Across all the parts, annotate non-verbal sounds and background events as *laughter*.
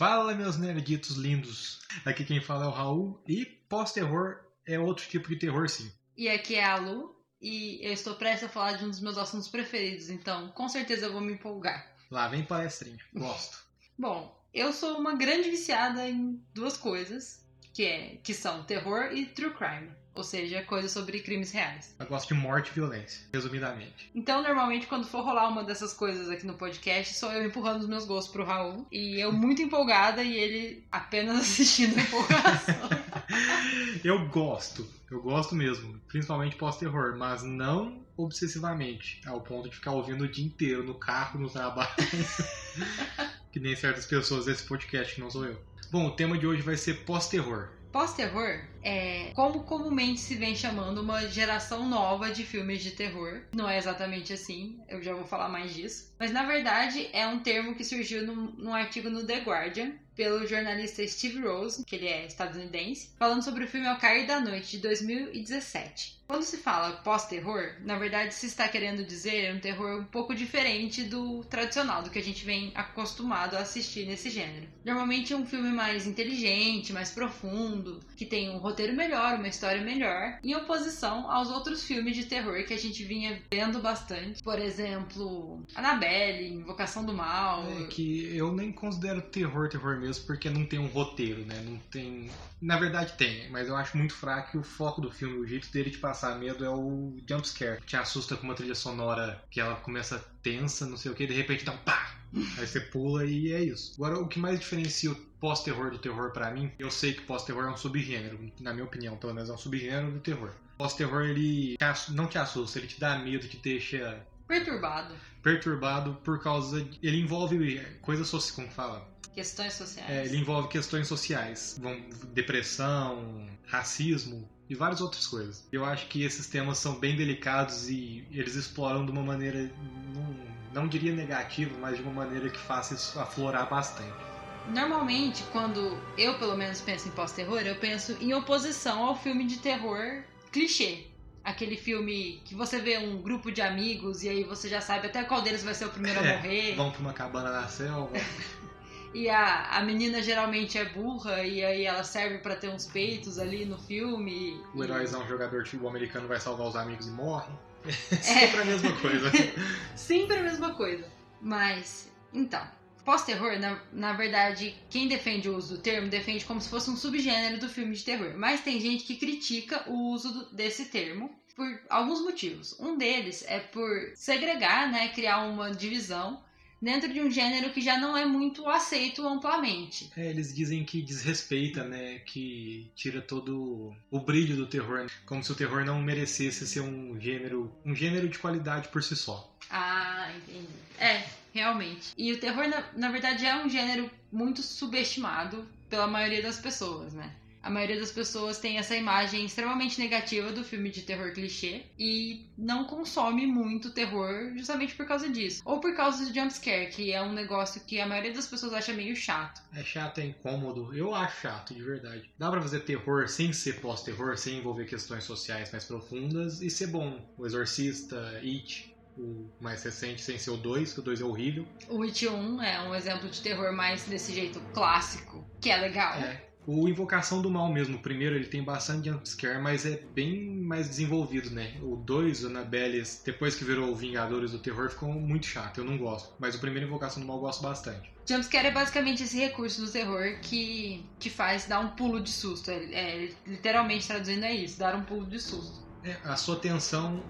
Fala, meus nerditos lindos! Aqui quem fala é o Raul e pós-terror é outro tipo de terror, sim. E aqui é a Lu e eu estou prestes a falar de um dos meus assuntos preferidos, então com certeza eu vou me empolgar. Lá vem palestrinha, gosto. *laughs* Bom, eu sou uma grande viciada em duas coisas, que, é, que são terror e true crime. Ou seja, coisas sobre crimes reais. Eu gosto de morte e violência, resumidamente. Então, normalmente, quando for rolar uma dessas coisas aqui no podcast, sou eu empurrando os meus gostos pro Raul. E eu muito empolgada e ele apenas *laughs* assistindo a empolgação. *laughs* eu gosto, eu gosto mesmo. Principalmente pós-terror, mas não obsessivamente. Ao ponto de ficar ouvindo o dia inteiro no carro, no trabalho. *laughs* que nem certas pessoas desse podcast, que não sou eu. Bom, o tema de hoje vai ser pós-terror. Pós-terror é como comumente se vem chamando uma geração nova de filmes de terror. Não é exatamente assim, eu já vou falar mais disso. Mas na verdade é um termo que surgiu num, num artigo no The Guardian pelo jornalista Steve Rose, que ele é estadunidense, falando sobre o filme Ao Cair da Noite de 2017. Quando se fala pós-terror, na verdade se está querendo dizer um terror um pouco diferente do tradicional, do que a gente vem acostumado a assistir nesse gênero. Normalmente é um filme mais inteligente, mais profundo, que tem um roteiro melhor, uma história melhor, em oposição aos outros filmes de terror que a gente vinha vendo bastante. Por exemplo, Annabelle, Invocação do Mal. É que eu nem considero terror terror mesmo, porque não tem um roteiro, né? Não tem. Na verdade tem, mas eu acho muito fraco o foco do filme, o jeito dele te passar medo é o jump scare. Te assusta com uma trilha sonora que ela começa tensa, não sei o que, de repente dá um pá! Aí você pula e é isso. Agora, o que mais diferencia o pós-terror do terror para mim, eu sei que pós-terror é um subgênero, na minha opinião, pelo menos é um subgênero do terror. Pós-terror, ele não te assusta, ele te dá medo, te deixa perturbado. Perturbado por causa. De... Ele envolve coisas sociais, como fala? Questões sociais. É, ele envolve questões sociais, depressão, racismo, e várias outras coisas. Eu acho que esses temas são bem delicados e eles exploram de uma maneira, não, não diria negativa, mas de uma maneira que faça isso aflorar bastante. Normalmente, quando eu pelo menos penso em pós-terror, eu penso em oposição ao filme de terror clichê. Aquele filme que você vê um grupo de amigos e aí você já sabe até qual deles vai ser o primeiro é, a morrer. Vão pra uma cabana na selva. *laughs* e a, a menina geralmente é burra e aí ela serve para ter uns peitos ali no filme. O heróizão jogador de futebol americano vai salvar os amigos e morre. É *laughs* sempre a mesma coisa. *laughs* sempre a mesma coisa. Mas, então, pós-terror, na, na verdade, quem defende o uso do termo defende como se fosse um subgênero do filme de terror. Mas tem gente que critica o uso do, desse termo por alguns motivos. Um deles é por segregar, né, criar uma divisão dentro de um gênero que já não é muito aceito amplamente. É, eles dizem que desrespeita, né? Que tira todo o brilho do terror, como se o terror não merecesse ser um gênero, um gênero de qualidade por si só. Ah, entendi. É, realmente. E o terror, na, na verdade, é um gênero muito subestimado pela maioria das pessoas, né? A maioria das pessoas tem essa imagem extremamente negativa do filme de terror clichê e não consome muito terror justamente por causa disso. Ou por causa do jumpscare, que é um negócio que a maioria das pessoas acha meio chato. É chato, é incômodo. Eu acho chato, de verdade. Dá pra fazer terror sem ser pós-terror, sem envolver questões sociais mais profundas e ser bom. O Exorcista, It, o mais recente, sem ser o 2, que o 2 é horrível. O It 1 é um exemplo de terror mais desse jeito clássico, que é legal. É. O Invocação do Mal mesmo, o primeiro, ele tem bastante jumpscare, mas é bem mais desenvolvido, né? O 2, o Annabelle, depois que virou Vingadores do Terror, ficou muito chato, eu não gosto. Mas o primeiro Invocação do Mal eu gosto bastante. Jumpscare é basicamente esse recurso do terror que te faz dar um pulo de susto. É, é, literalmente traduzindo é isso, dar um pulo de susto. É, a sua atenção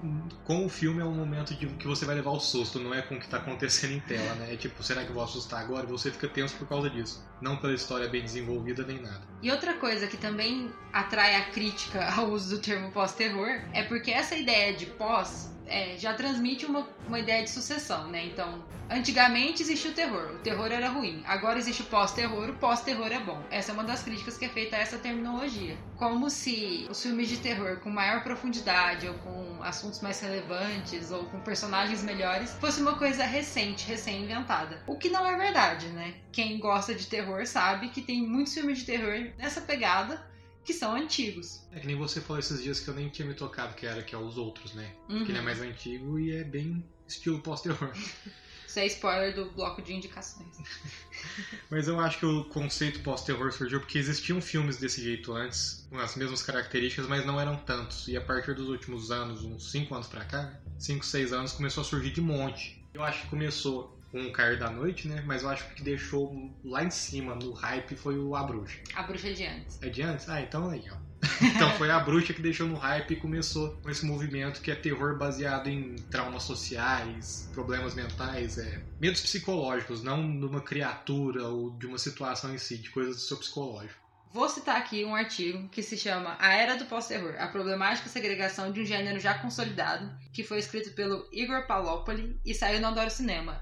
com o filme é um momento de que você vai levar o susto, não é com o que está acontecendo em tela, né? É tipo, será que eu vou assustar agora? E você fica tenso por causa disso. Não pela história bem desenvolvida nem nada. E outra coisa que também atrai a crítica ao uso do termo pós-terror é porque essa ideia de pós é, já transmite uma, uma ideia de sucessão, né? Então, antigamente existia o terror, o terror era ruim. Agora existe o pós-terror, o pós-terror é bom. Essa é uma das críticas que é feita a essa terminologia. Como se os filmes de terror com maior profundidade, ou com assuntos mais relevantes, ou com personagens melhores, fosse uma coisa recente, recém-inventada. O que não é verdade, né? Quem gosta de terror sabe que tem muitos filmes de terror nessa pegada que são antigos. É que nem você falou esses dias que eu nem tinha me tocado que era que é os outros, né? Uhum. Que ele é mais antigo e é bem estilo pós-terror. *laughs* Isso é spoiler do bloco de indicações. *laughs* Mas eu acho que o conceito pós-terror surgiu porque existiam filmes desse jeito antes, com as mesmas características, mas não eram tantos. E a partir dos últimos anos, uns 5 anos pra cá, 5, 6 anos, começou a surgir de monte. Eu acho que começou com o Cair da Noite, né? Mas eu acho que o que deixou lá em cima, no hype, foi o A Bruxa. A bruxa é de antes. É de antes? Ah, então aí, ó. *laughs* Então foi a bruxa que deixou no hype e começou com esse movimento que é terror baseado em traumas sociais, problemas mentais, é, medos psicológicos, não numa criatura ou de uma situação em si, de coisas do seu psicológico. Vou citar aqui um artigo que se chama A Era do Pós-Terror, a problemática segregação de um gênero já consolidado, que foi escrito pelo Igor Palopoli e saiu no Adoro Cinema,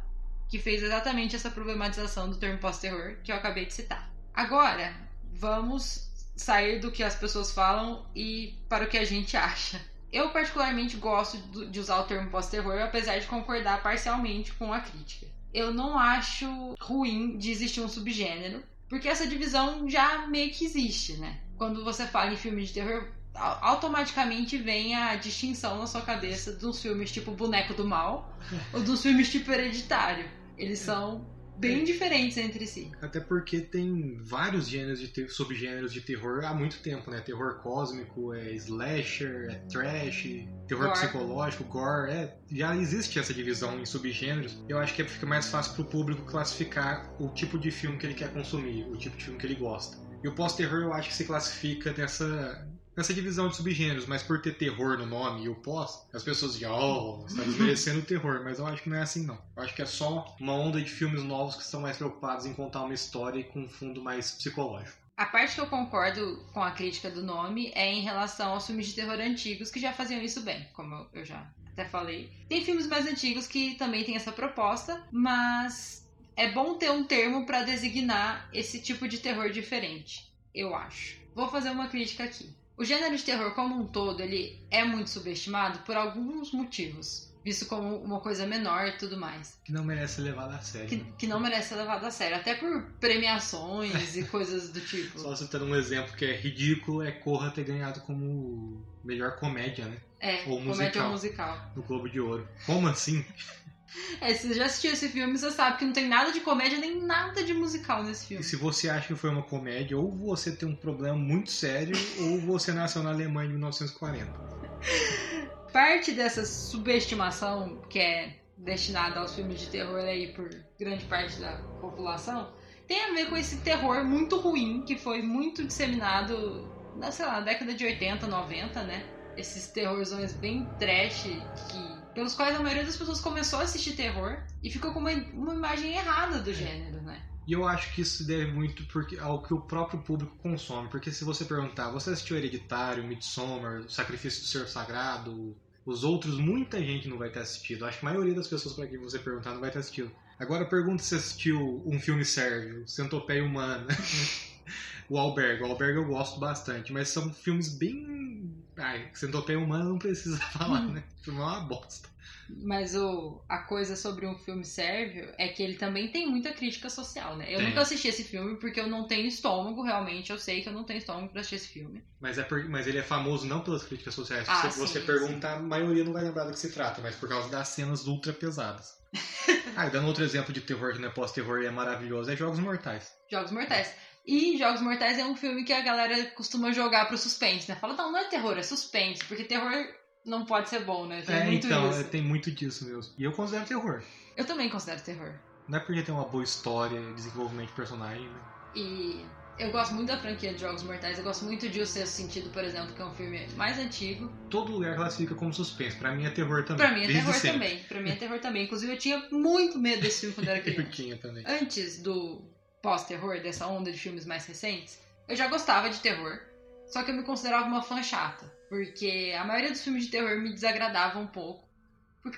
que fez exatamente essa problematização do termo pós-terror que eu acabei de citar. Agora, vamos sair do que as pessoas falam e para o que a gente acha. Eu particularmente gosto de usar o termo pós-terror, apesar de concordar parcialmente com a crítica. Eu não acho ruim de existir um subgênero, porque essa divisão já meio que existe, né? Quando você fala em filme de terror, automaticamente vem a distinção na sua cabeça dos filmes tipo Boneco do Mal *laughs* ou dos filmes tipo Hereditário. Eles são bem é. diferentes entre si. Até porque tem vários gêneros de subgêneros de terror há muito tempo, né? Terror cósmico, é slasher, é trash, terror gore. psicológico, gore, é, já existe essa divisão em subgêneros. Eu acho que fica mais fácil para o público classificar o tipo de filme que ele quer consumir, o tipo de filme que ele gosta. E o pós-terror eu acho que se classifica nessa nessa divisão de subgêneros, mas por ter terror no nome e o pós, as pessoas dizem, oh, está desmerecendo o terror, mas eu acho que não é assim não. Eu acho que é só uma onda de filmes novos que estão mais preocupados em contar uma história com um fundo mais psicológico. A parte que eu concordo com a crítica do nome é em relação aos filmes de terror antigos que já faziam isso bem, como eu já até falei. Tem filmes mais antigos que também têm essa proposta, mas é bom ter um termo para designar esse tipo de terror diferente, eu acho. Vou fazer uma crítica aqui. O gênero de terror como um todo, ele é muito subestimado por alguns motivos. Visto como uma coisa menor e tudo mais. Que não merece ser levado a sério. Que, né? que não merece ser levado a sério. Até por premiações e *laughs* coisas do tipo. Só citando um exemplo que é ridículo, é Corra ter ganhado como melhor comédia, né? É, ou musical, comédia musical. No Globo de Ouro. Como assim? *laughs* É, se você já assistiu esse filme, você sabe que não tem nada de comédia nem nada de musical nesse filme. E se você acha que foi uma comédia, ou você tem um problema muito sério, *laughs* ou você nasceu na Alemanha em 1940. *laughs* Parte dessa subestimação que é destinada aos filmes de terror aí por grande parte da população tem a ver com esse terror muito ruim que foi muito disseminado na, sei lá, na década de 80, 90, né? Esses terrorzões bem trash que pelos quais a maioria das pessoas começou a assistir terror e ficou com uma, uma imagem errada do gênero, né? E eu acho que isso deve muito porque, ao que o próprio público consome. Porque se você perguntar, você assistiu Hereditário, Midsommar, Sacrifício do Ser Sagrado, os outros, muita gente não vai ter assistido. Acho que a maioria das pessoas para quem você perguntar não vai ter assistido. Agora pergunta se assistiu um filme sérvio, Centopeia Humana, *laughs* o Albergue. O Albergue eu gosto bastante, mas são filmes bem Ai, Centopeia Humana não precisa *laughs* falar, né? O filme é uma bosta. Mas o, a coisa sobre um filme sérvio é que ele também tem muita crítica social, né? Eu tem. nunca assisti esse filme porque eu não tenho estômago, realmente. Eu sei que eu não tenho estômago pra assistir esse filme. Mas, é por, mas ele é famoso não pelas críticas sociais. Ah, se você perguntar, a maioria não vai lembrar do que se trata, mas por causa das cenas ultra pesadas. *laughs* ah, dando outro exemplo de terror que não é pós-terror e é maravilhoso, é Jogos Mortais. Jogos Mortais. E Jogos Mortais é um filme que a galera costuma jogar pro suspense, né? Fala, não, não é terror, é suspense, porque terror não pode ser bom, né? Tem é, muito então, isso. tem muito disso mesmo. E eu considero terror. Eu também considero terror. Não é porque tem uma boa história, desenvolvimento de personagem, né? E eu gosto muito da franquia de Jogos Mortais. Eu gosto muito de O Sexto Sentido, por exemplo, que é um filme mais antigo. Todo lugar classifica como suspense. Pra mim é terror também. Pra mim é terror sempre. também. Pra mim é *laughs* terror também. Inclusive eu tinha muito medo desse filme quando era *laughs* criança. eu tinha também. Antes do pós-terror, dessa onda de filmes mais recentes, eu já gostava de terror, só que eu me considerava uma fã chata, porque a maioria dos filmes de terror me desagradava um pouco,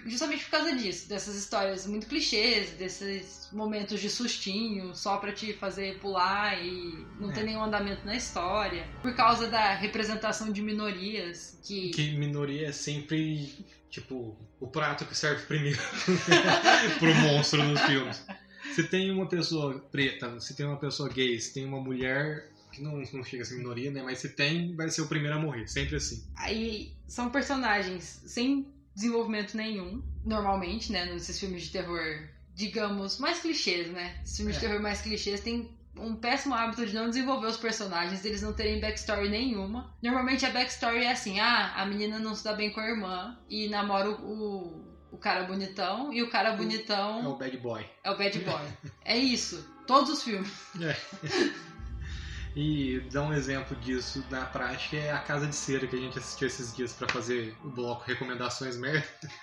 justamente por causa disso, dessas histórias muito clichês, desses momentos de sustinho só para te fazer pular e não é. ter nenhum andamento na história, por causa da representação de minorias que que minoria é sempre tipo o prato que serve primeiro *laughs* *laughs* pro monstro nos filmes. Se tem uma pessoa preta, se tem uma pessoa gay, se tem uma mulher, que não, não chega a ser minoria, né? Mas se tem, vai ser o primeiro a morrer, sempre assim. Aí são personagens sem desenvolvimento nenhum, normalmente, né? Nesses filmes de terror digamos, mais clichês, né? Os filmes de É. terror mais clichês têm um péssimo hábito de não desenvolver os personagens, deles não terem backstory nenhuma. Normalmente a backstory é assim: ah, a menina não se dá bem com a irmã e namora o, o, cara bonitão, e o cara É o bonitão bad boy. é o bad boy. *laughs* É isso. Todos os filmes. E dar um exemplo disso na prática é a Casa de Cera que a gente assistiu esses dias pra fazer o bloco Recomendações Merda. *laughs*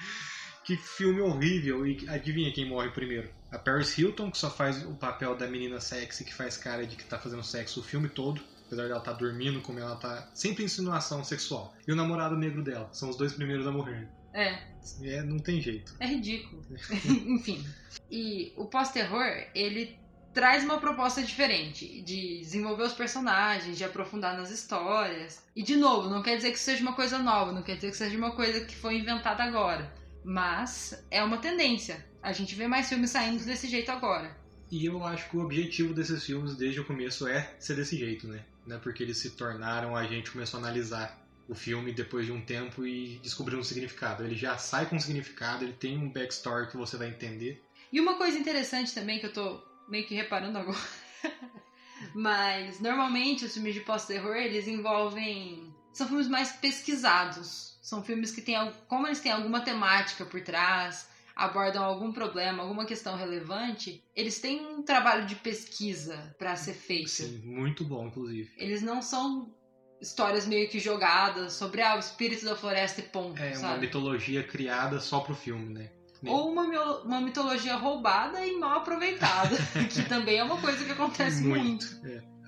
Que filme horrível! E adivinha quem morre primeiro? A Paris Hilton, que só faz o papel da menina sexy que faz cara de que tá fazendo sexo o filme todo. Apesar dela estar dormindo, como ela tá. Sempre insinuação sexual. E o namorado negro dela. São os dois primeiros a morrer. É, É, não tem jeito. é ridículo. *laughs* Enfim. E o pós-terror, ele traz uma proposta diferente de desenvolver os personagens, de aprofundar nas histórias. E de novo, não quer dizer que seja uma coisa nova, não quer dizer que seja uma coisa que foi inventada agora. Mas é uma tendência. A gente vê mais filmes saindo desse jeito agora. E eu acho que o objetivo desses filmes desde o começo é ser desse jeito, né? Não é porque eles se tornaram, a gente começou a analisar o filme depois de um tempo e descobrir um significado. Ele já sai com um significado, ele tem um backstory que você vai entender. E uma coisa interessante também que eu tô meio que reparando agora. *laughs* Mas normalmente os filmes de pós-terror, eles envolvem. São filmes mais pesquisados. São filmes que têm. Como eles têm alguma temática por trás, abordam algum problema, alguma questão relevante, eles têm um trabalho de pesquisa pra ser feito. Sim, muito bom, inclusive. Eles não são histórias meio que jogadas sobre ah, o espírito da floresta e ponto, É uma sabe? mitologia criada só pro filme, né? Ou uma, uma mitologia roubada e mal aproveitada, *laughs* que também é uma coisa que acontece muito.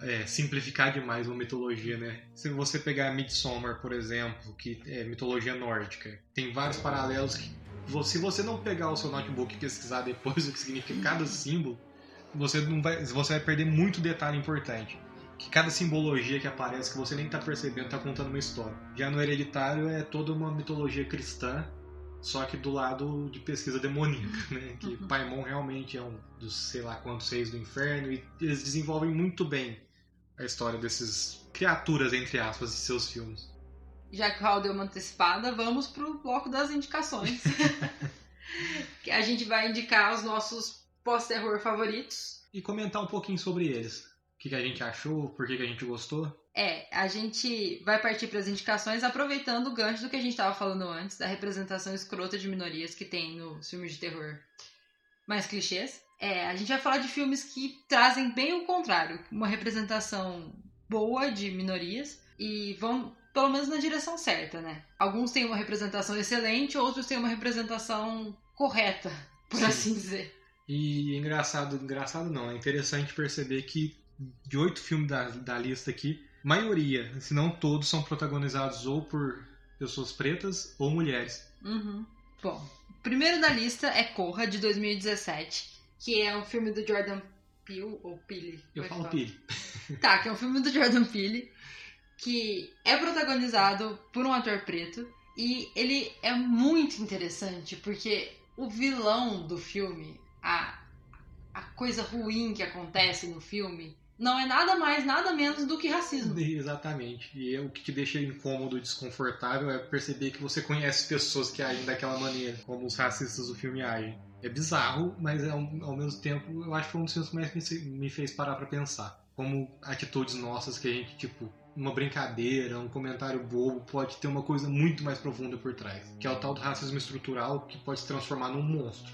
É, simplificar demais uma mitologia, né? Se você pegar Midsommar, por exemplo, que é mitologia nórdica, tem vários paralelos que, se você não pegar o seu notebook e pesquisar depois *laughs* o que significa cada símbolo, você não vai, você vai perder muito detalhe importante. Que cada simbologia que aparece que você nem tá percebendo tá contando uma história. Já no Hereditário é toda uma mitologia cristã, só que do lado de pesquisa demoníaca, né? Que Uhum. Paimon realmente é um dos sei lá quantos seis do inferno e eles desenvolvem muito bem a história desses criaturas, entre aspas, de seus filmes. Já que o Raul deu uma antecipada, vamos pro bloco das indicações. *laughs* que a gente vai indicar os nossos pós-terror favoritos. E comentar um pouquinho sobre eles. O que, que a gente achou, por que, que a gente gostou. É, a gente vai partir para as indicações aproveitando o gancho do que a gente estava falando antes, da representação escrota de minorias que tem nos filmes de terror mais clichês. É, a gente vai falar de filmes que trazem bem o contrário, uma representação boa de minorias e vão pelo menos na direção certa, né? Alguns têm uma representação excelente, outros têm uma representação correta, por Sim. assim dizer. E engraçado, engraçado não, é interessante perceber que de oito filmes da, da lista aqui, maioria, se não todos, são protagonizados ou por pessoas pretas ou mulheres. Uhum. Bom, primeiro da lista é Corra, de 2017, que é um filme do Jordan Peele, ou Peele? Eu é falo fala? Pili. *laughs* Tá, que é um filme do Jordan Peele, que é protagonizado por um ator preto, e ele é muito interessante, porque o vilão do filme, a, a coisa ruim que acontece no filme, não é nada mais, nada menos do que racismo. Exatamente. E é o que te deixa incômodo e desconfortável é perceber que você conhece pessoas que agem daquela maneira, como os racistas do filme agem. É bizarro, mas ao, ao mesmo tempo eu acho que foi um dos filmes que mais me fez parar pra pensar. Como atitudes nossas que a gente, tipo, uma brincadeira, um comentário bobo, pode ter uma coisa muito mais profunda por trás. Que é o tal do racismo estrutural que pode se transformar num monstro.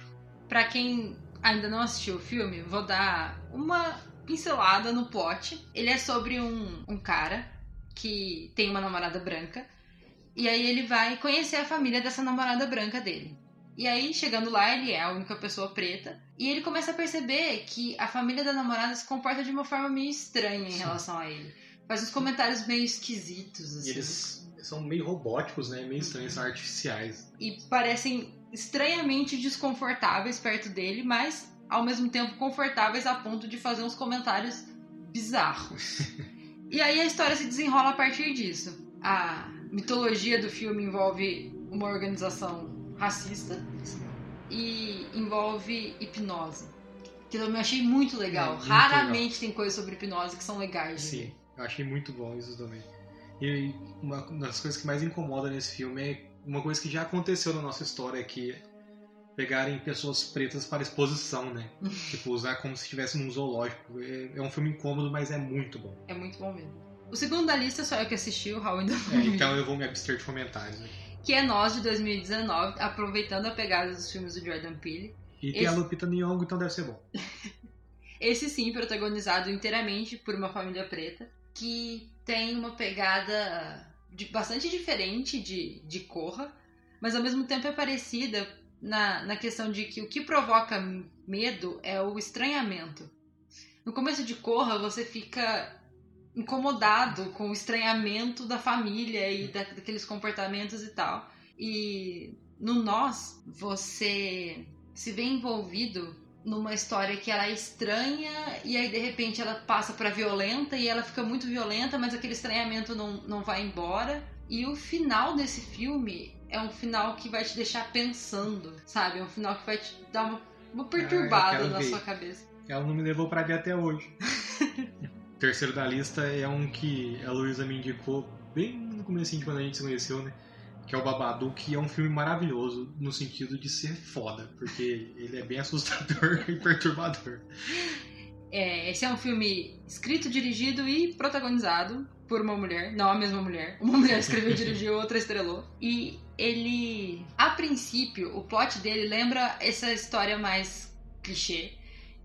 Pra quem ainda não assistiu o filme, vou dar uma pincelada no plot. Ele é sobre um, um cara que tem uma namorada branca. E aí ele vai conhecer a família dessa namorada branca dele. E aí, chegando lá, ele é a única pessoa preta. E ele começa a perceber que a família da namorada se comporta de uma forma meio estranha em relação a ele. Faz uns comentários meio esquisitos, assim. E eles são meio robóticos, né? Meio estranhos, são artificiais. e parecem estranhamente desconfortáveis perto dele, mas ao mesmo tempo confortáveis a ponto de fazer uns comentários bizarros. *laughs* e aí a história se desenrola a partir disso. A mitologia do filme envolve uma organização racista e envolve hipnose. Que eu achei muito legal. É, muito Raramente tem coisas sobre hipnose que são legais. Sim, eu achei muito bom isso também. E uma das coisas que mais incomoda nesse filme é uma coisa que já aconteceu na nossa história, que pegarem pessoas pretas para exposição, né? tipo, usar como se estivesse num zoológico. É, é, um filme incômodo, mas é muito bom. É muito bom mesmo. O segundo da lista só eu que assisti, o Raul ainda é, Então eu vou me abster de comentários. Né? Que é Nós, de 2019, aproveitando a pegada dos filmes do Jordan Peele. E tem Esse... a Lupita Nyong'o, então deve ser bom. *laughs* Esse sim, protagonizado inteiramente por uma família preta, que tem uma pegada de, bastante diferente de, de Corra, mas ao mesmo tempo é parecida na, na questão de que o que provoca medo é o estranhamento. No começo de Corra, você fica incomodado com o estranhamento da família e da, daqueles comportamentos e tal. E no Nós, você se vê envolvido numa história que ela é estranha e aí de repente ela passa para violenta e ela fica muito violenta, mas aquele estranhamento não, não vai embora. E o final desse filme é um final que vai te deixar pensando, sabe? É um final que vai te dar uma, uma ah, perturbada ah, na ver. sua cabeça. Ela não me levou para ver até hoje. *laughs* terceiro da lista é um que a Luísa me indicou bem no começo de quando a gente se conheceu, né? que é o Babadook, que é um filme maravilhoso no sentido de ser foda, porque ele é bem assustador *laughs* e perturbador. É, esse é um filme escrito, dirigido e protagonizado por uma mulher, não a mesma mulher. Uma *laughs* mulher escreveu, dirigiu, outra estrelou. E ele, a princípio, o plot dele lembra essa história mais clichê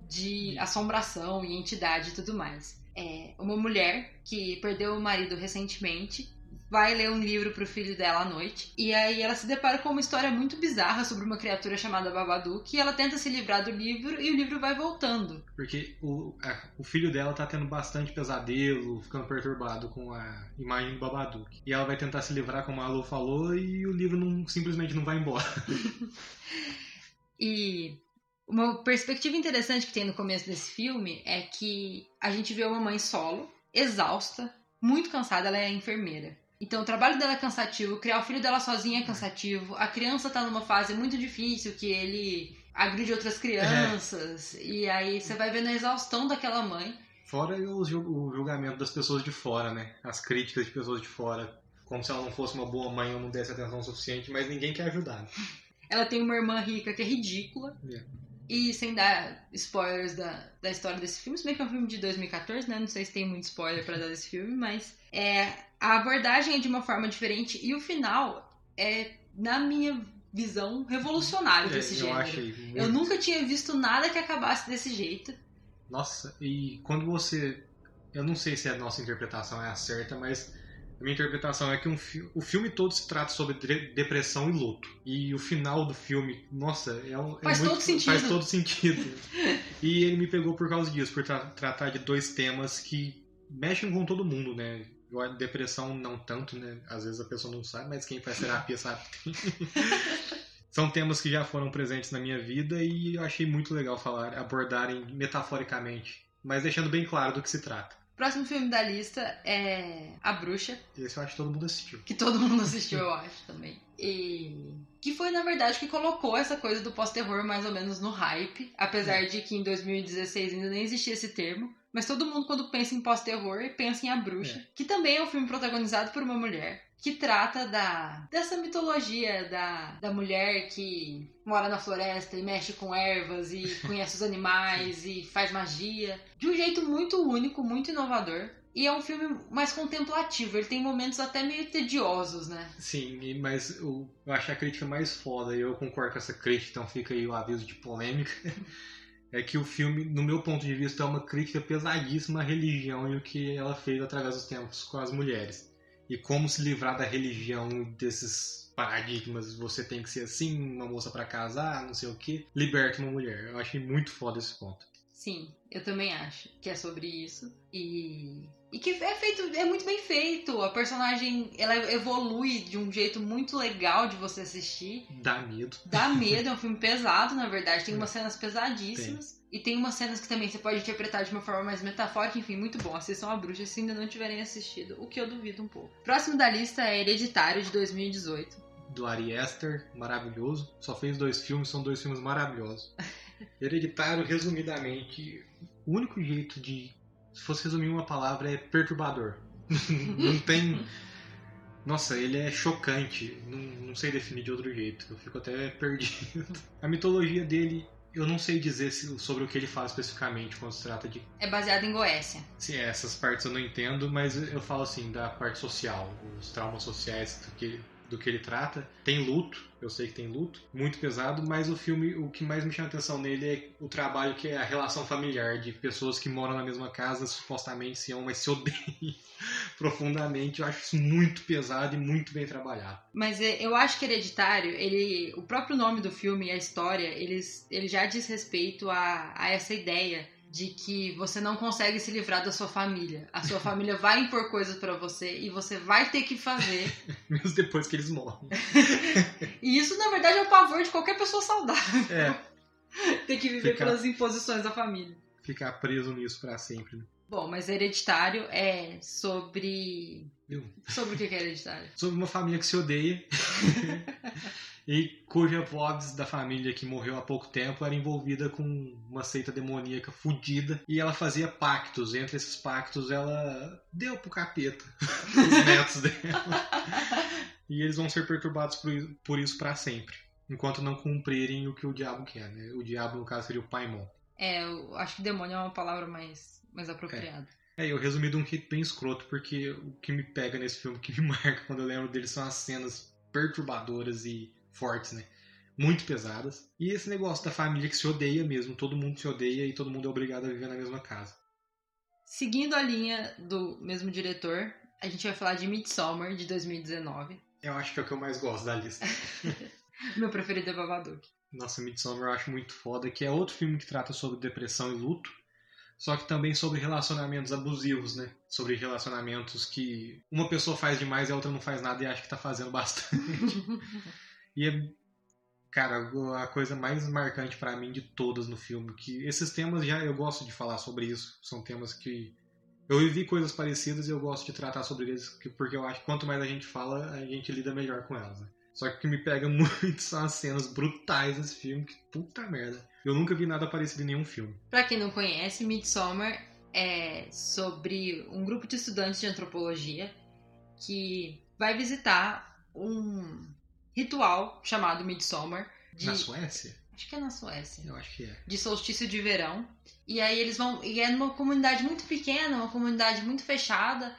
de assombração e entidade e tudo mais. É uma mulher que perdeu o marido recentemente vai ler um livro pro filho dela à noite. E aí ela se depara com uma história muito bizarra sobre uma criatura chamada Babadook. E ela tenta se livrar do livro e o livro vai voltando. Porque o, é, o filho dela tá tendo bastante pesadelo, ficando perturbado com a imagem do Babadook. E ela vai tentar se livrar, como a Lu falou, e o livro não, simplesmente não vai embora. *laughs* e uma perspectiva interessante que tem no começo desse filme é que a gente vê uma mãe solo, exausta, muito cansada, ela é enfermeira. Então, o trabalho dela é cansativo, criar o filho dela sozinha é cansativo. A criança tá numa fase muito difícil que ele agride outras crianças. É. E aí você vai vendo a exaustão daquela mãe. Fora o julgamento das pessoas de fora, né? As críticas de pessoas de fora. Como se ela não fosse uma boa mãe ou não desse atenção suficiente, mas ninguém quer ajudar. Ela tem uma irmã rica que é ridícula. É. E sem dar spoilers da, da história desse filme, se bem que é um filme de 2014, né? Não sei se tem muito spoiler para dar desse filme, mas é, a abordagem é de uma forma diferente e o final é, na minha visão, revolucionário é, desse eu gênero. Achei muito... Eu nunca tinha visto nada que acabasse desse jeito. Nossa, e quando você. Eu não sei se a nossa interpretação é a certa, mas a minha interpretação é que um fi o filme todo se trata sobre depressão e luto. E o final do filme, nossa, é, um, é faz muito, todo sentido. Faz todo sentido. *laughs* e ele me pegou por causa disso, por tra tratar de dois temas que mexem com todo mundo, né? Depressão não tanto, né? Às vezes a pessoa não sabe, mas quem faz terapia *laughs* sabe que tem. São temas que já foram presentes na minha vida e eu achei muito legal falar, abordarem metaforicamente, mas deixando bem claro do que se trata. Próximo filme da lista é A Bruxa. Esse eu acho que todo mundo assistiu. Que todo mundo assistiu, eu acho também. E que foi, na verdade, que colocou essa coisa do pós-terror mais ou menos no hype. Apesar é. de que em 2016 ainda nem existia esse termo. Mas todo mundo, quando pensa em pós-terror, pensa em A Bruxa. É. Que também é um filme protagonizado por uma mulher que trata da dessa mitologia da, da mulher que mora na floresta e mexe com ervas e *laughs* conhece os animais e faz magia de um jeito muito único, muito inovador. E é um filme mais contemplativo, ele tem momentos até meio tediosos, né? Sim, mas eu, eu a crítica mais foda, e eu concordo com essa crítica, então fica aí o aviso de polêmica. *laughs* é que o filme, no meu ponto de vista, é uma crítica pesadíssima à religião e o que ela fez através dos tempos com as mulheres e como se livrar da religião desses paradigmas, você tem que ser assim, uma moça para casar, não sei o que, liberta uma mulher. Eu achei muito foda esse ponto. Sim, eu também acho que é sobre isso. E e que é feito, é muito bem feito. A personagem, ela evolui de um jeito muito legal de você assistir. Dá medo. Dá *laughs* medo, é um filme pesado, na verdade. Tem umas cenas pesadíssimas. Tem. E tem umas cenas que também você pode interpretar de uma forma mais metafórica, enfim, muito bom. Assistam a bruxa se ainda não tiverem assistido, o que eu duvido um pouco. Próximo da lista é Hereditário, de 2018. Do Ari Aster, maravilhoso. Só fez dois filmes, são dois filmes maravilhosos. *laughs* Hereditário, resumidamente, o único jeito de se fosse resumir uma palavra, é perturbador. *laughs* não tem. Nossa, ele é chocante. Não, não sei definir de outro jeito. Eu fico até perdido. A mitologia dele, eu não sei dizer sobre o que ele fala especificamente quando se trata de. É baseado em Goécia. Sim, essas partes eu não entendo, mas eu falo assim, da parte social, os traumas sociais que, do que ele trata. Tem luto, eu sei que tem luto, muito pesado, mas o filme, o que mais me chama atenção nele é o trabalho que é a relação familiar de pessoas que moram na mesma casa, supostamente se amam, mas se odeiam *laughs* profundamente. Eu acho isso muito pesado e muito bem trabalhado. Mas é, eu acho que Hereditário, ele, o próprio nome do filme e a história, eles, ele já diz respeito a, a essa ideia de que você não consegue se livrar da sua família. A sua família vai impor coisas para você e você vai ter que fazer. *laughs* Mesmo depois que eles morrem. *laughs* e isso, na verdade, é o pavor de qualquer pessoa saudável. É. *laughs* ter que viver Ficar... pelas imposições da família. Ficar preso nisso para sempre. Né? Bom, mas Hereditário é sobre. Viu? Sobre o que é Hereditário? Sobre uma família que se odeia. E cuja voz da família que morreu há pouco tempo era envolvida com uma seita demoníaca fodida e ela fazia pactos. Entre esses pactos, ela deu pro capeta *laughs* os netos dela. e eles vão ser perturbados por, isso para sempre, enquanto não cumprirem o que o diabo quer, né? O diabo, no caso, seria o Paimon. É, eu acho que demônio é uma palavra mais mais apropriado. É. é, eu resumi de um jeito bem escroto, porque o que me pega nesse filme, o que me *laughs* marca quando eu lembro dele são as cenas perturbadoras e fortes, né? Muito pesadas. E esse negócio da família que se odeia mesmo, todo mundo se odeia e todo mundo é obrigado a viver na mesma casa. Seguindo a linha do mesmo diretor, a gente vai falar de Midsommar, de 2019. Eu acho que é o que eu mais gosto da lista. *laughs* Meu preferido é Babadook. Nossa, Midsommar eu acho muito foda, que é outro filme que trata sobre depressão e luto só que também sobre relacionamentos abusivos, né? Sobre relacionamentos que uma pessoa faz demais e a outra não faz nada e acha que tá fazendo bastante. *laughs* e é, cara, a coisa mais marcante para mim de todas no filme, que esses temas já eu gosto de falar sobre isso, são temas que eu vivi coisas parecidas e eu gosto de tratar sobre eles, porque eu acho que quanto mais a gente fala, a gente lida melhor com elas. Né? Só que o que me pega *laughs* muito são as cenas brutais desse filme, que puta merda. Eu nunca vi nada parecido em nenhum filme. Pra quem não conhece, Midsommar é sobre um grupo de estudantes de antropologia que vai visitar um ritual chamado Midsommar. De... Na Suécia? Acho que é na Suécia. Eu acho que é. De solstício de verão. E aí eles vão. E é numa comunidade muito pequena, uma comunidade muito fechada.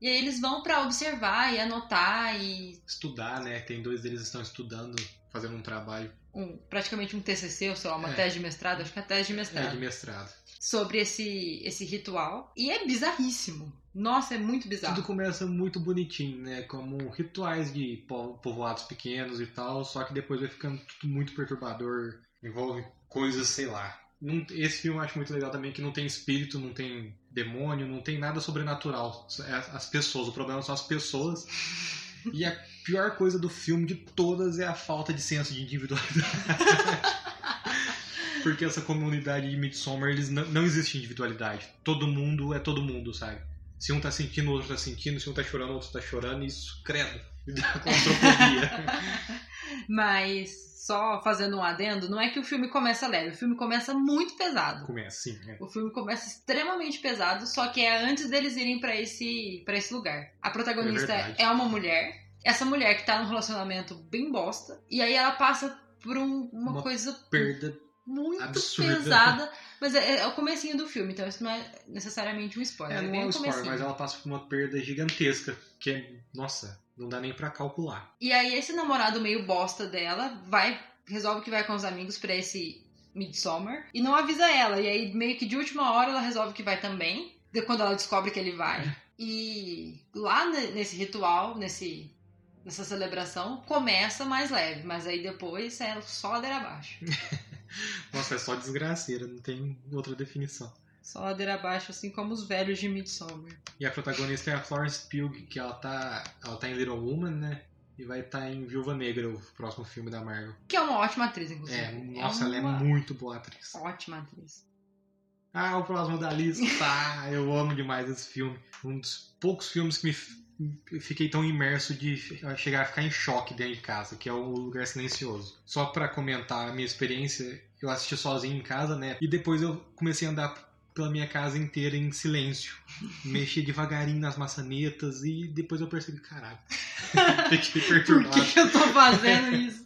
E aí eles vão para observar e anotar e. Estudar, né? Tem dois deles que estão estudando, fazendo um trabalho um, praticamente um TCC, ou sei lá, uma é. tese de mestrado, acho que é tese de mestrado. É, de mestrado. Sobre esse, esse ritual. E é bizarríssimo. Nossa, é muito bizarro. Tudo começa muito bonitinho, né? Como rituais de povoados pequenos e tal, só que depois vai ficando tudo muito perturbador. Envolve coisas, sei lá. Esse filme eu acho muito legal também, que não tem espírito, não tem demônio, não tem nada sobrenatural. As pessoas, o problema são as pessoas. E a pior coisa do filme de todas é a falta de senso de individualidade. *laughs* Porque essa comunidade de Midsommar, eles não, não existe individualidade. Todo mundo é todo mundo, sabe? Se um tá sentindo, o outro tá sentindo. Se um tá chorando, o outro tá chorando. Isso, credo, me dá claustrofobia. *laughs* Mas só fazendo um adendo, não é que o filme começa leve, o filme começa muito pesado. Começa, sim. É. O filme começa extremamente pesado, só que é antes deles irem para esse, pra esse lugar. A protagonista é, é, uma mulher, essa mulher que tá num relacionamento bem bosta, e aí ela passa por um, uma, uma, coisa perda muito absurda. pesada. Mas é, é, o comecinho do filme, então isso não é necessariamente um spoiler. É, é não é um spoiler, mas ela passa por uma perda gigantesca, que é, nossa, não dá nem para calcular. E aí esse namorado meio bosta dela vai resolve que vai com os amigos para esse Midsommar e não avisa ela. E aí meio que de última hora ela resolve que vai também, quando ela descobre que ele vai. É. E lá nesse ritual, nesse nessa celebração, começa mais leve, mas aí depois é só ladeira abaixo. *laughs* Nossa, é só desgraceira, não tem outra definição. Só ladeira abaixo, assim como os velhos de Midsommar. E a protagonista é a Florence Pugh, que ela tá, ela tá em Little Woman, né? E vai estar tá em Viúva Negra, o próximo filme da Marvel. Que é uma ótima atriz, inclusive. É, nossa, é uma... ela é muito boa atriz. Ótima atriz. Ah, o próximo da lista. Tá, *laughs* eu amo demais esse filme. Um dos poucos filmes que me fiquei tão imerso de chegar a ficar em choque dentro de casa, que é o Lugar Silencioso. Só para comentar a minha experiência, eu assisti sozinho em casa, né? E depois eu comecei a andar pela minha casa inteira em silêncio. *laughs* Mexia devagarinho nas maçanetas e depois eu percebi, caralho. *laughs* Fiquei Por perturbado. que, que eu tô fazendo isso?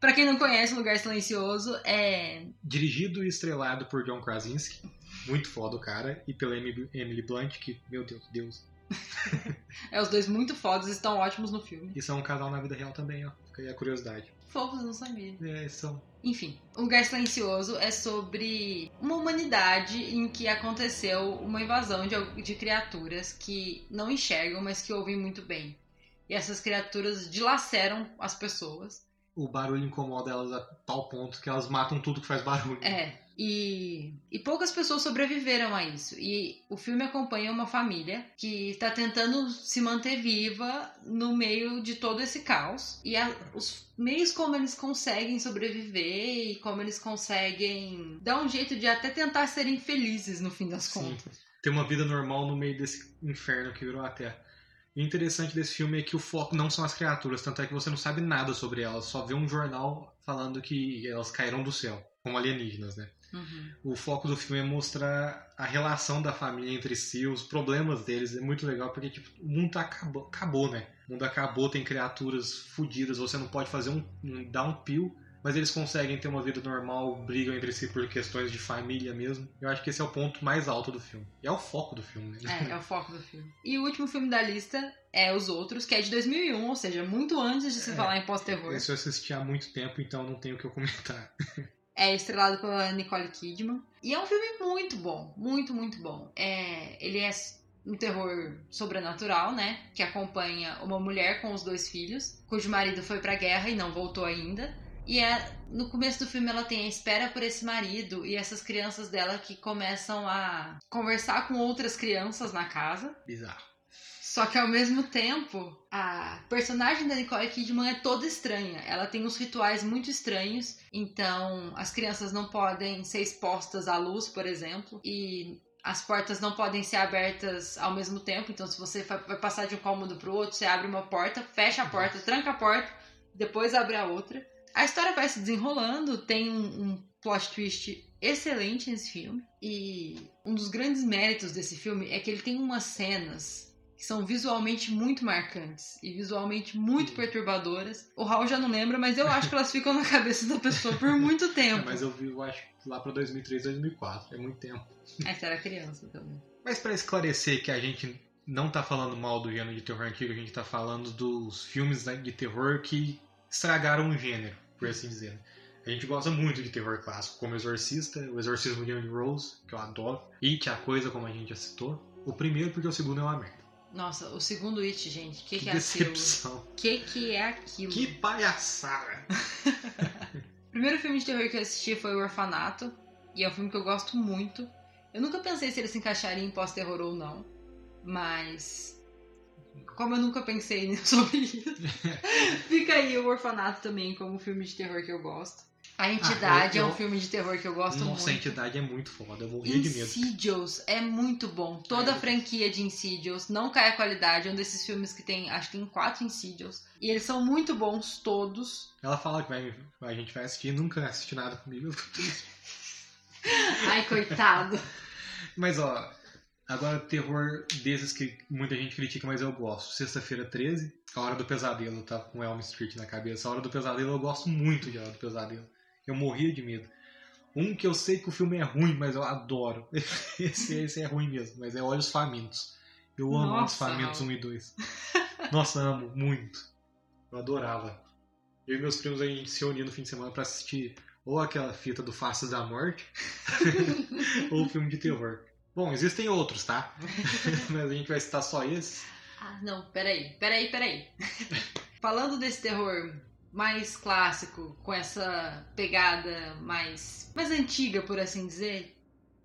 pra quem não conhece, Lugar Silencioso é. Dirigido e estrelado por John Krasinski. Muito foda o cara. E pela Emily Emily Blunt, que, meu Deus, Deus. *laughs* É os dois muito fodas, estão ótimos no filme. E são um casal na vida real também, ó. Fica aí a curiosidade. Fofos, não sabia. É, são. Enfim, O Lugar Silencioso é sobre uma humanidade em que aconteceu uma invasão de, de criaturas que não enxergam, mas que ouvem muito bem. E essas criaturas dilaceram as pessoas. O barulho incomoda elas a tal ponto que elas matam tudo que faz barulho. É. E, e poucas pessoas sobreviveram a isso. E o filme acompanha uma família que está tentando se manter viva no meio de todo esse caos. E a- os meios como eles conseguem sobreviver e como eles conseguem dar um jeito de até tentar serem felizes no fim das Sim. contas. Ter uma vida normal no meio desse inferno que virou a Terra. E o interessante desse filme é que o foco não são as criaturas, tanto é que você não sabe nada sobre elas, só vê um jornal falando que elas caíram do céu, como alienígenas, né? Uhum. O foco do filme é mostrar a relação da família entre si, os problemas deles. É muito legal porque tipo, o mundo tá acabou, acabou, né? O mundo acabou, tem criaturas fodidas, você não pode fazer um, um dar um pio, mas eles conseguem ter uma vida normal, brigam entre si por questões de família mesmo. Eu acho que esse é o ponto mais alto do filme. E é o foco do filme, né? É, é o foco do filme. E o último filme da lista é Os Outros, que é de 2001, ou seja, muito antes de se É. falar em pós-terror. Esse eu assisti há muito tempo, então não tenho o que eu comentar. *laughs* É estrelado pela Nicole Kidman. E é um filme muito bom. Muito, muito bom. É, ele é um terror sobrenatural, né? Que acompanha uma mulher com os dois filhos, cujo marido foi pra guerra e não voltou ainda. E é, no começo do filme ela tem a espera por esse marido e essas crianças dela que começam a conversar com outras crianças na casa. Bizarro. Só que ao mesmo tempo, a personagem da Nicole Kidman é toda estranha. Ela tem uns rituais muito estranhos. Então, as crianças não podem ser expostas à luz, por exemplo. E as portas não podem ser abertas ao mesmo tempo. Então, se você vai passar de um cômodo para o outro, você abre uma porta, fecha a porta, tranca a porta, depois abre a outra. A história vai se desenrolando, tem um, um plot twist excelente nesse filme. E um dos grandes méritos desse filme é que ele tem umas cenas que são visualmente muito marcantes e visualmente muito perturbadoras. O Raul já não lembra, mas eu acho que elas ficam na *laughs* cabeça da pessoa por muito É, tempo. mas eu vi, eu acho, lá pra 2003, 2004. É muito tempo. Essa era criança também. Mas pra esclarecer que a gente não tá falando mal do gênero de terror antigo, a gente tá falando dos filmes né, de terror que estragaram o gênero, por assim dizer. A gente gosta muito de terror clássico, como Exorcista, o Exorcismo de Emily Rose, que eu adoro, It, a coisa, como a gente já citou. O primeiro porque o segundo é uma merda. Nossa, o segundo It, gente, o que, Que, que é aquilo? decepção. O que, que é aquilo? Que palhaçada. O *laughs* primeiro filme de terror que eu assisti foi O Orfanato, e é um filme que eu gosto muito. Eu nunca pensei se ele se encaixaria em pós-terror ou não, mas. Como eu nunca pensei *laughs* sobre isso, *laughs* fica aí o Orfanato também como um filme de terror que eu gosto. A Entidade eu- é um eu- filme de terror que eu gosto Nossa, a muito. entidade é muito foda, eu morri de medo. Insidious é muito bom. Toda Ai, a franquia de Insidious não cai a qualidade. É um desses filmes que tem, acho que tem quatro Insidious. E eles são muito bons todos. Ela fala que vai, a gente vai assistir, nunca assistiu nada comigo. eu. Ai, coitado. *laughs* Mas ó, agora terror desses que muita gente critica, mas eu gosto. Sexta-feira 13, A Hora do Pesadelo, tá com Elm Street na cabeça. A Hora do Pesadelo eu gosto muito de A Hora do Pesadelo. Eu morria de medo. Um que eu sei que o filme é ruim, mas eu adoro. *laughs* Esse, esse é ruim mesmo, mas é Olhos Famintos. Eu amo Olhos Famintos Raul. 1 e 2. *laughs* Nossa, amo muito. Eu adorava. Eu e meus primos a gente se unia no fim de semana pra assistir ou aquela fita do Faces da Morte, *laughs* ou filme de terror. Bom, existem outros, tá? Mas a gente vai citar só esses. Ah, não, peraí, peraí, peraí. Falando desse terror mais clássico, com essa pegada mais, mais antiga, por assim dizer,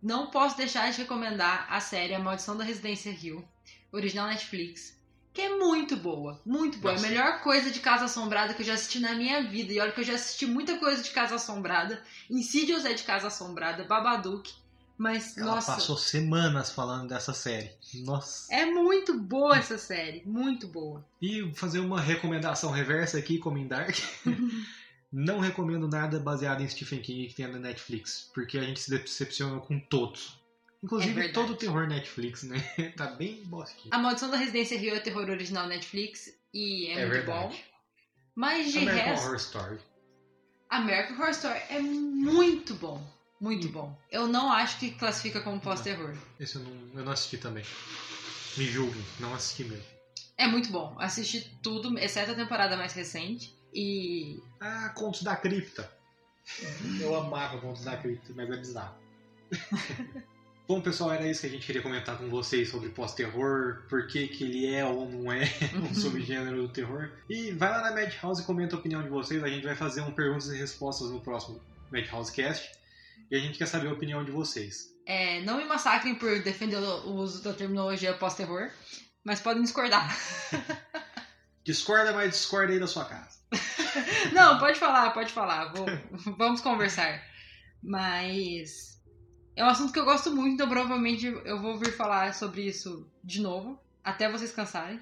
não posso deixar de recomendar a série A Maldição da Residência Hill, original Netflix, que é muito boa, muito boa. Nossa. É a melhor coisa de Casa Assombrada que eu já assisti na minha vida. E olha que eu já assisti muita coisa de Casa Assombrada. Insidious é de Casa Assombrada, Babadook. Mas, Ela nossa, passou semanas falando dessa série. Nossa. é muito boa essa série. Muito boa. E fazer uma recomendação reversa aqui, como em Dark. *laughs* Não recomendo nada baseado em Stephen King que tem na Netflix, porque a gente se decepcionou com todos. Inclusive, É verdade. todo o terror Netflix, né? *laughs* tá bem bosquinho. A Maldição da Residência Rio é terror original Netflix e é, muito bom. Mas de American resto, Horror Story. American Horror Story é muito bom. Muito Hum. bom. Eu não acho que classifica como pós-terror. Esse eu não, eu não assisti também. Me julguem, não assisti mesmo. É muito bom. Assisti tudo, exceto a temporada mais recente. E Ah, Contos da Cripta. Eu amava Contos da Cripta, mas é bizarro. *laughs* Bom, pessoal, era isso que a gente queria comentar com vocês sobre pós-terror, por que, que ele é ou não é *laughs* um subgênero do terror. E vai lá na Madhouse e comenta a opinião de vocês. A gente vai fazer um perguntas e respostas no próximo Madhouse Cast. E a gente quer saber a opinião de vocês. é, não me massacrem por defender o uso da terminologia pós-terror, mas podem discordar. *laughs* Discorda, mas discorda aí da sua casa. *laughs* Não, pode falar, pode falar. Vou- *laughs* vamos conversar. Mas é um assunto que eu gosto muito, então provavelmente eu vou vir falar sobre isso de novo, até vocês cansarem.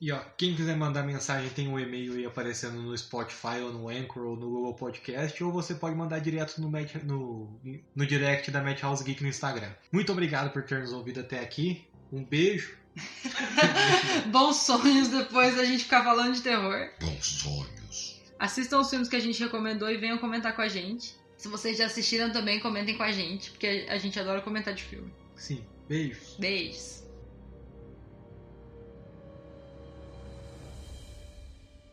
E ó, quem quiser mandar mensagem tem um e-mail aí aparecendo no Spotify ou no Anchor ou no Google Podcast, ou você pode mandar direto no, Mad- no, no direct da Madhouse Geek no Instagram. Muito obrigado por ter nos ouvido até aqui. Um beijo. *laughs* Bons sonhos depois da gente ficar falando de terror. Bons sonhos. Assistam os filmes que a gente recomendou e venham comentar com a gente. Se vocês já assistiram também, comentem com a gente, porque a gente adora comentar de filme. Sim, beijos. Beijos.